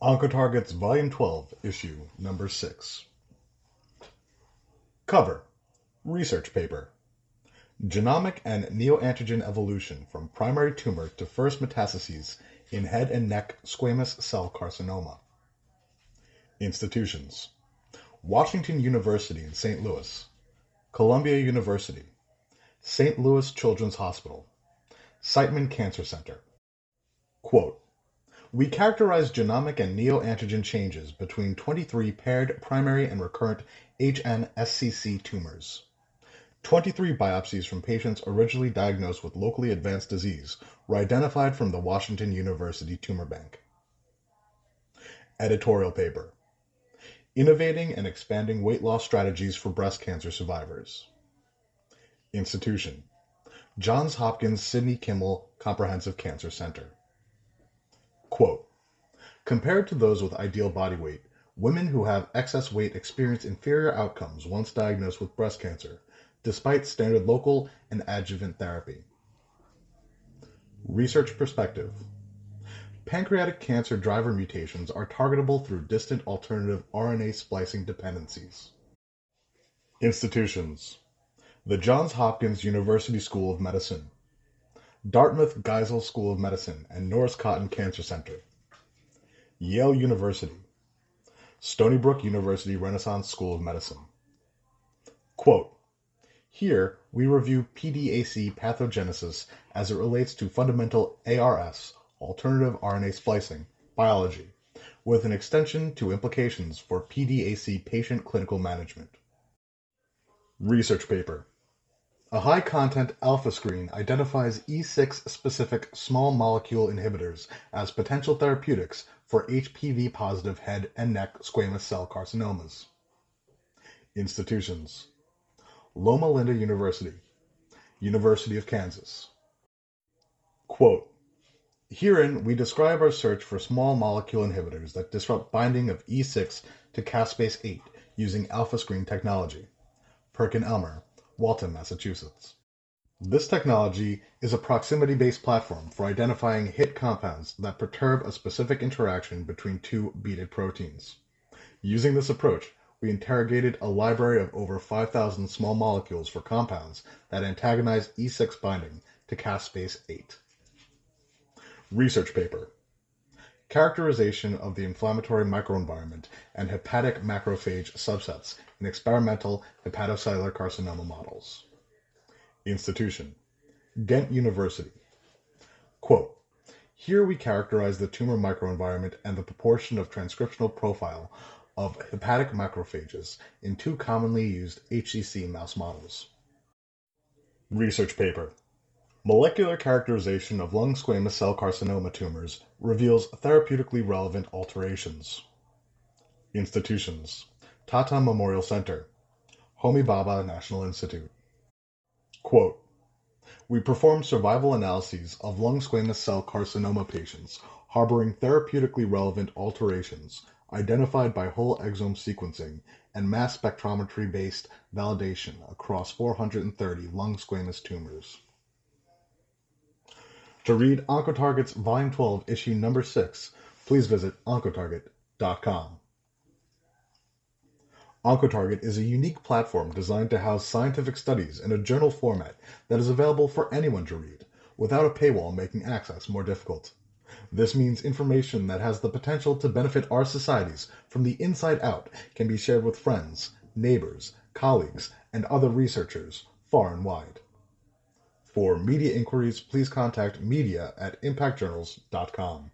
Oncotarget's Volume 12, Issue Number 6. Cover Research Paper Genomic and Neoantigen Evolution from Primary Tumor to First Metastases in Head and Neck Squamous Cell Carcinoma. Institutions Washington University in St. Louis, Columbia University, St. Louis Children's Hospital, Siteman Cancer Center. Quote, we characterized genomic and neoantigen changes between 23 paired primary and recurrent HNSCC tumors. 23 biopsies from patients originally diagnosed with locally advanced disease were identified from the Washington University Tumor Bank. Editorial paper Innovating and Expanding Weight Loss Strategies for Breast Cancer Survivors. Institution Johns Hopkins Sidney Kimmel Comprehensive Cancer Center. Quote, Compared to those with ideal body weight, women who have excess weight experience inferior outcomes once diagnosed with breast cancer, despite standard local and adjuvant therapy. Research perspective Pancreatic cancer driver mutations are targetable through distant alternative RNA splicing dependencies. Institutions The Johns Hopkins University School of Medicine, Dartmouth Geisel School of Medicine and Norris Cotton Cancer Center, Yale University, Stony Brook University Renaissance School of Medicine. Quote, here, we review PDAC pathogenesis as it relates to fundamental ARS, alternative RNA splicing, biology, with an extension to implications for PDAC patient clinical management. Research paper a high-content AlphaScreen identifies E6-specific small molecule inhibitors as potential therapeutics for HPV-positive head and neck squamous cell carcinomas. Institutions Loma Linda University, University of Kansas. Quote, Herein, we describe our search for small molecule inhibitors that disrupt binding of E6 to caspase 8 using AlphaScreen technology. Perkin-Elmer, Waltham, Massachusetts. This technology is a proximity-based platform for identifying hit compounds that perturb a specific interaction between two beaded proteins. Using this approach, we interrogated a library of over 5,000 small molecules for compounds that antagonize E6 binding to caspase 8. Research paper Characterization of the inflammatory microenvironment and hepatic macrophage subsets in experimental hepatocellular carcinoma models. Institution Ghent University. Quote, Here we characterize the tumor microenvironment and the proportion of transcriptional profile of hepatic macrophages in two commonly used HCC mouse models. Research paper Molecular characterization of lung squamous cell carcinoma tumors reveals therapeutically relevant alterations. Institutions Tata Memorial Center, Homi Bhabha National Institute. Quote, we performed survival analyses of lung squamous cell carcinoma patients harboring therapeutically relevant alterations identified by whole exome sequencing and mass spectrometry based validation across 430 lung squamous tumors. To read Oncotarget's Volume 12, Issue Number 6, please visit Oncotarget.com. Oncotarget is a unique platform designed to house scientific studies in a journal format that is available for anyone to read, without a paywall making access more difficult. This means information that has the potential to benefit our societies from the inside out can be shared with friends, neighbors, colleagues, and other researchers far and wide. For media inquiries, please contact media at impactjournals.com.